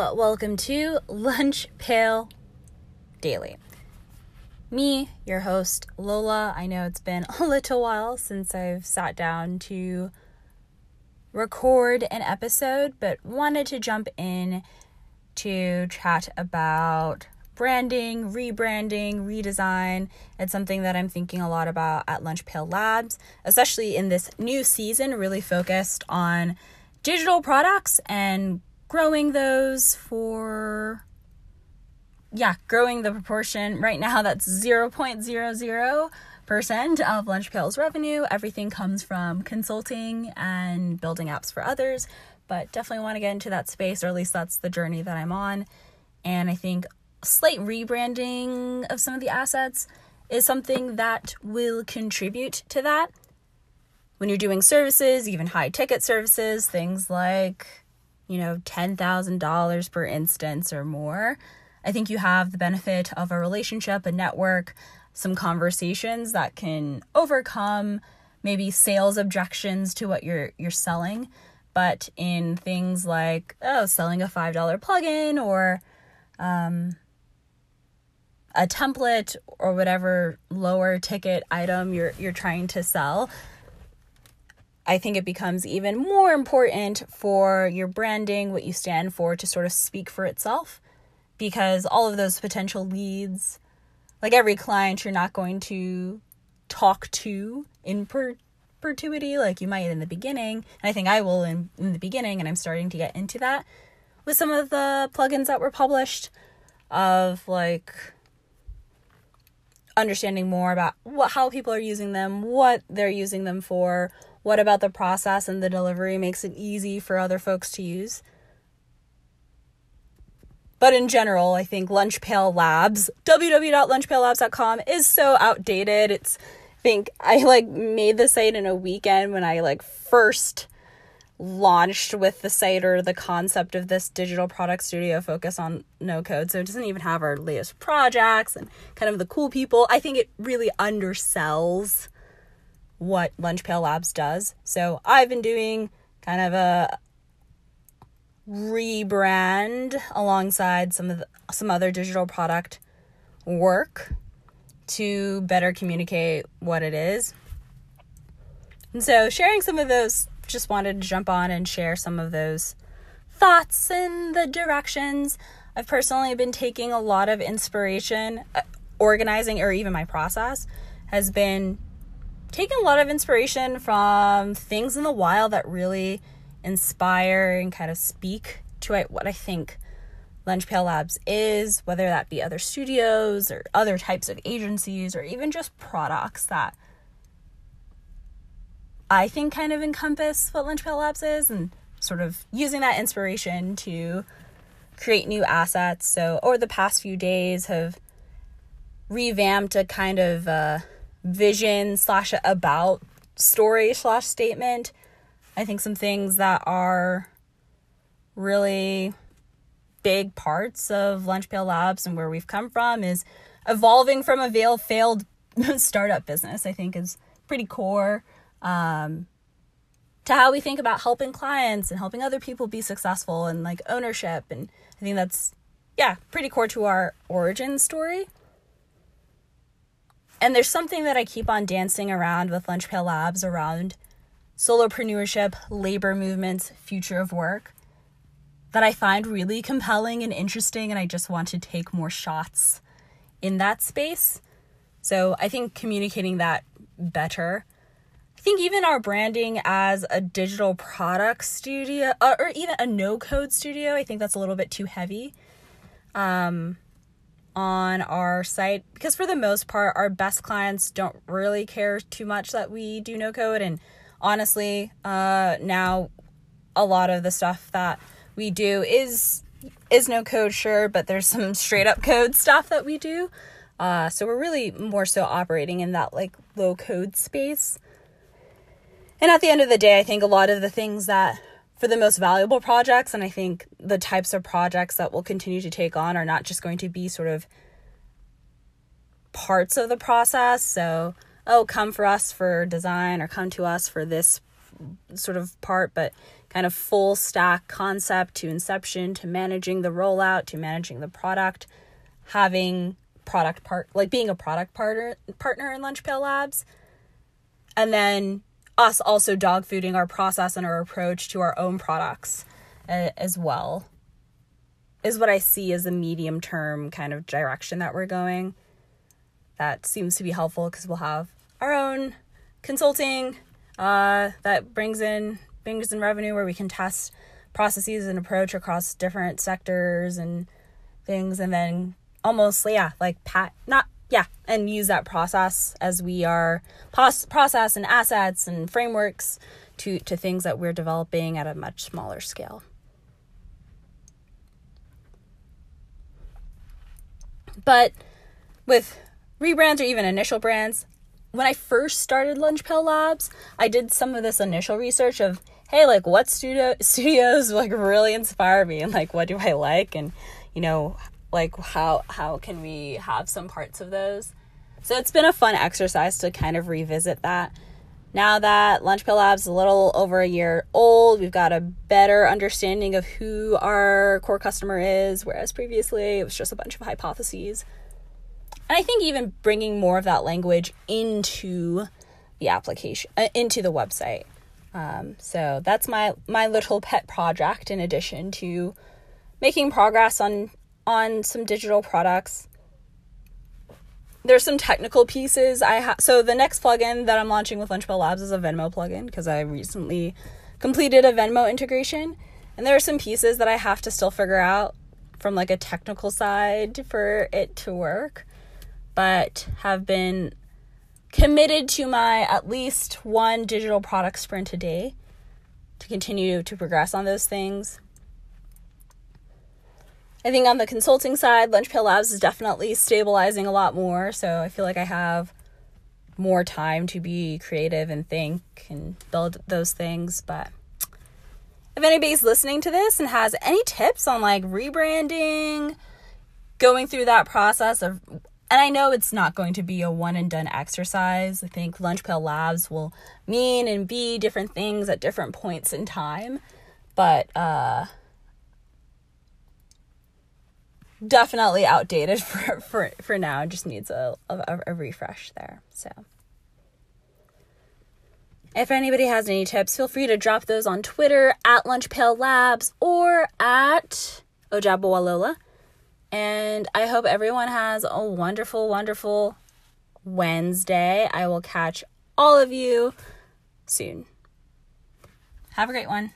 welcome to Lunch Pail Daily. Me, your host, Lola. I know it's been a little while since I've sat down to record an episode, but wanted to jump in to chat about branding, rebranding, redesign. It's something that I'm thinking a lot about at Lunch Pail Labs, especially in this new season, really focused on digital products and growing those for yeah, growing the proportion. Right now that's 0.00% of Lunch Pail's revenue. Everything comes from consulting and building apps for others, but definitely want to get into that space or at least that's the journey that I'm on. And I think slight rebranding of some of the assets is something that will contribute to that. When you're doing services, even high ticket services, things like you know, $10,000 per instance or more, I think you have the benefit of a relationship, a network, some conversations that can overcome maybe sales objections to what you're you're selling. But in things like oh, selling a five dollar plugin or um, a template or whatever lower ticket item you're you're trying to sell, I think it becomes even more important for your branding, what you stand for, to sort of speak for itself. Because all of those potential leads, like every client, you're not going to talk to in per- perpetuity like you might in the beginning. And I think I will in, in the beginning, and I'm starting to get into that with some of the plugins that were published of like understanding more about what how people are using them, what they're using them for, what about the process and the delivery makes it easy for other folks to use? But in general, I think Lunch Pail Labs, www.lunchpaillabs.com is so outdated. It's I think I like made the site in a weekend when I like first launched with the site or the concept of this digital product studio focus on no code. So it doesn't even have our latest projects and kind of the cool people. I think it really undersells what Lunch Pail Labs does. So I've been doing kind of a rebrand alongside some of the, some other digital product work to better communicate what it is. And so sharing some of those just wanted to jump on and share some of those thoughts and the directions. I've personally been taking a lot of inspiration uh, organizing or even my process has been taken a lot of inspiration from things in the wild that really inspire and kind of speak to what I think Lunch Pail Labs is, whether that be other studios or other types of agencies or even just products that I think kind of encompass what Lunch Pail Labs is and sort of using that inspiration to create new assets. So, over the past few days, have revamped a kind of uh, vision slash about story slash statement. I think some things that are really big parts of Lunch Pail Labs and where we've come from is evolving from a failed startup business. I think is pretty core um, to how we think about helping clients and helping other people be successful and like ownership. And I think that's yeah pretty core to our origin story. And there's something that I keep on dancing around with Lunch Pail Labs around solopreneurship, labor movements, future of work that I find really compelling and interesting, and I just want to take more shots in that space. So I think communicating that better. I think even our branding as a digital product studio uh, or even a no code studio, I think that's a little bit too heavy. Um, on our site because for the most part our best clients don't really care too much that we do no code. And honestly uh now a lot of the stuff that we do is is no code sure but there's some straight up code stuff that we do. Uh so we're really more so operating in that like low code space. And at the end of the day i think a lot of the things that for the most valuable projects. And I think the types of projects that we'll continue to take on are not just going to be sort of parts of the process. So, oh, come for us for design or come to us for this sort of part, but kind of full stack concept to inception to managing the rollout to managing the product, having product part like being a product partner partner in Lunchpail Labs, and then us also dog fooding our process and our approach to our own products uh, as well is what I see as a medium term kind of direction that we're going. That seems to be helpful because we'll have our own consulting uh, that brings in brings in revenue where we can test processes and approach across different sectors and things, and then almost yeah like pat not yeah and use that process as we are process and assets and frameworks to to things that we're developing at a much smaller scale. But with rebrands or even initial brands, when I first started Lunchpail Labs, I did some of this initial research of, hey, like what studio studios like really inspire me and like what do I like and you know, like how how can we have some parts of those. So it's been a fun exercise to kind of revisit that. Now that Lunchpail Labs a little over a year old, we've got a better understanding of who our core customer is, whereas previously it was just a bunch of hypotheses. And I think even bringing more of that language into the application, uh, into the website. Um, so that's my my little pet project. In addition to making progress on on some digital products there's some technical pieces I have. So the next plugin that I'm launching with Lunchpail Labs is a Venmo plugin because I recently completed a Venmo integration, and there are some pieces that I have to still figure out from like a technical side for it to work, but have been committed to my at least one digital product sprint a day to continue to progress on those things I think on the consulting side, Lunchpail Labs is definitely stabilizing a lot more. So I feel like I have more time to be creative and think and build those things. But if anybody's listening to this and has any tips on like rebranding, going through that process of, and I know it's not going to be a one and done exercise. I think Lunchpail Labs will mean and be different things at different points in time. But, uh, definitely outdated for for for now. Just needs a, a a refresh there. So. If anybody has any tips, feel free to drop those on Twitter at Lunchpail Labs or at Ojabawalola. And I hope everyone has a wonderful, wonderful Wednesday. I will catch all of you soon. Have a great one.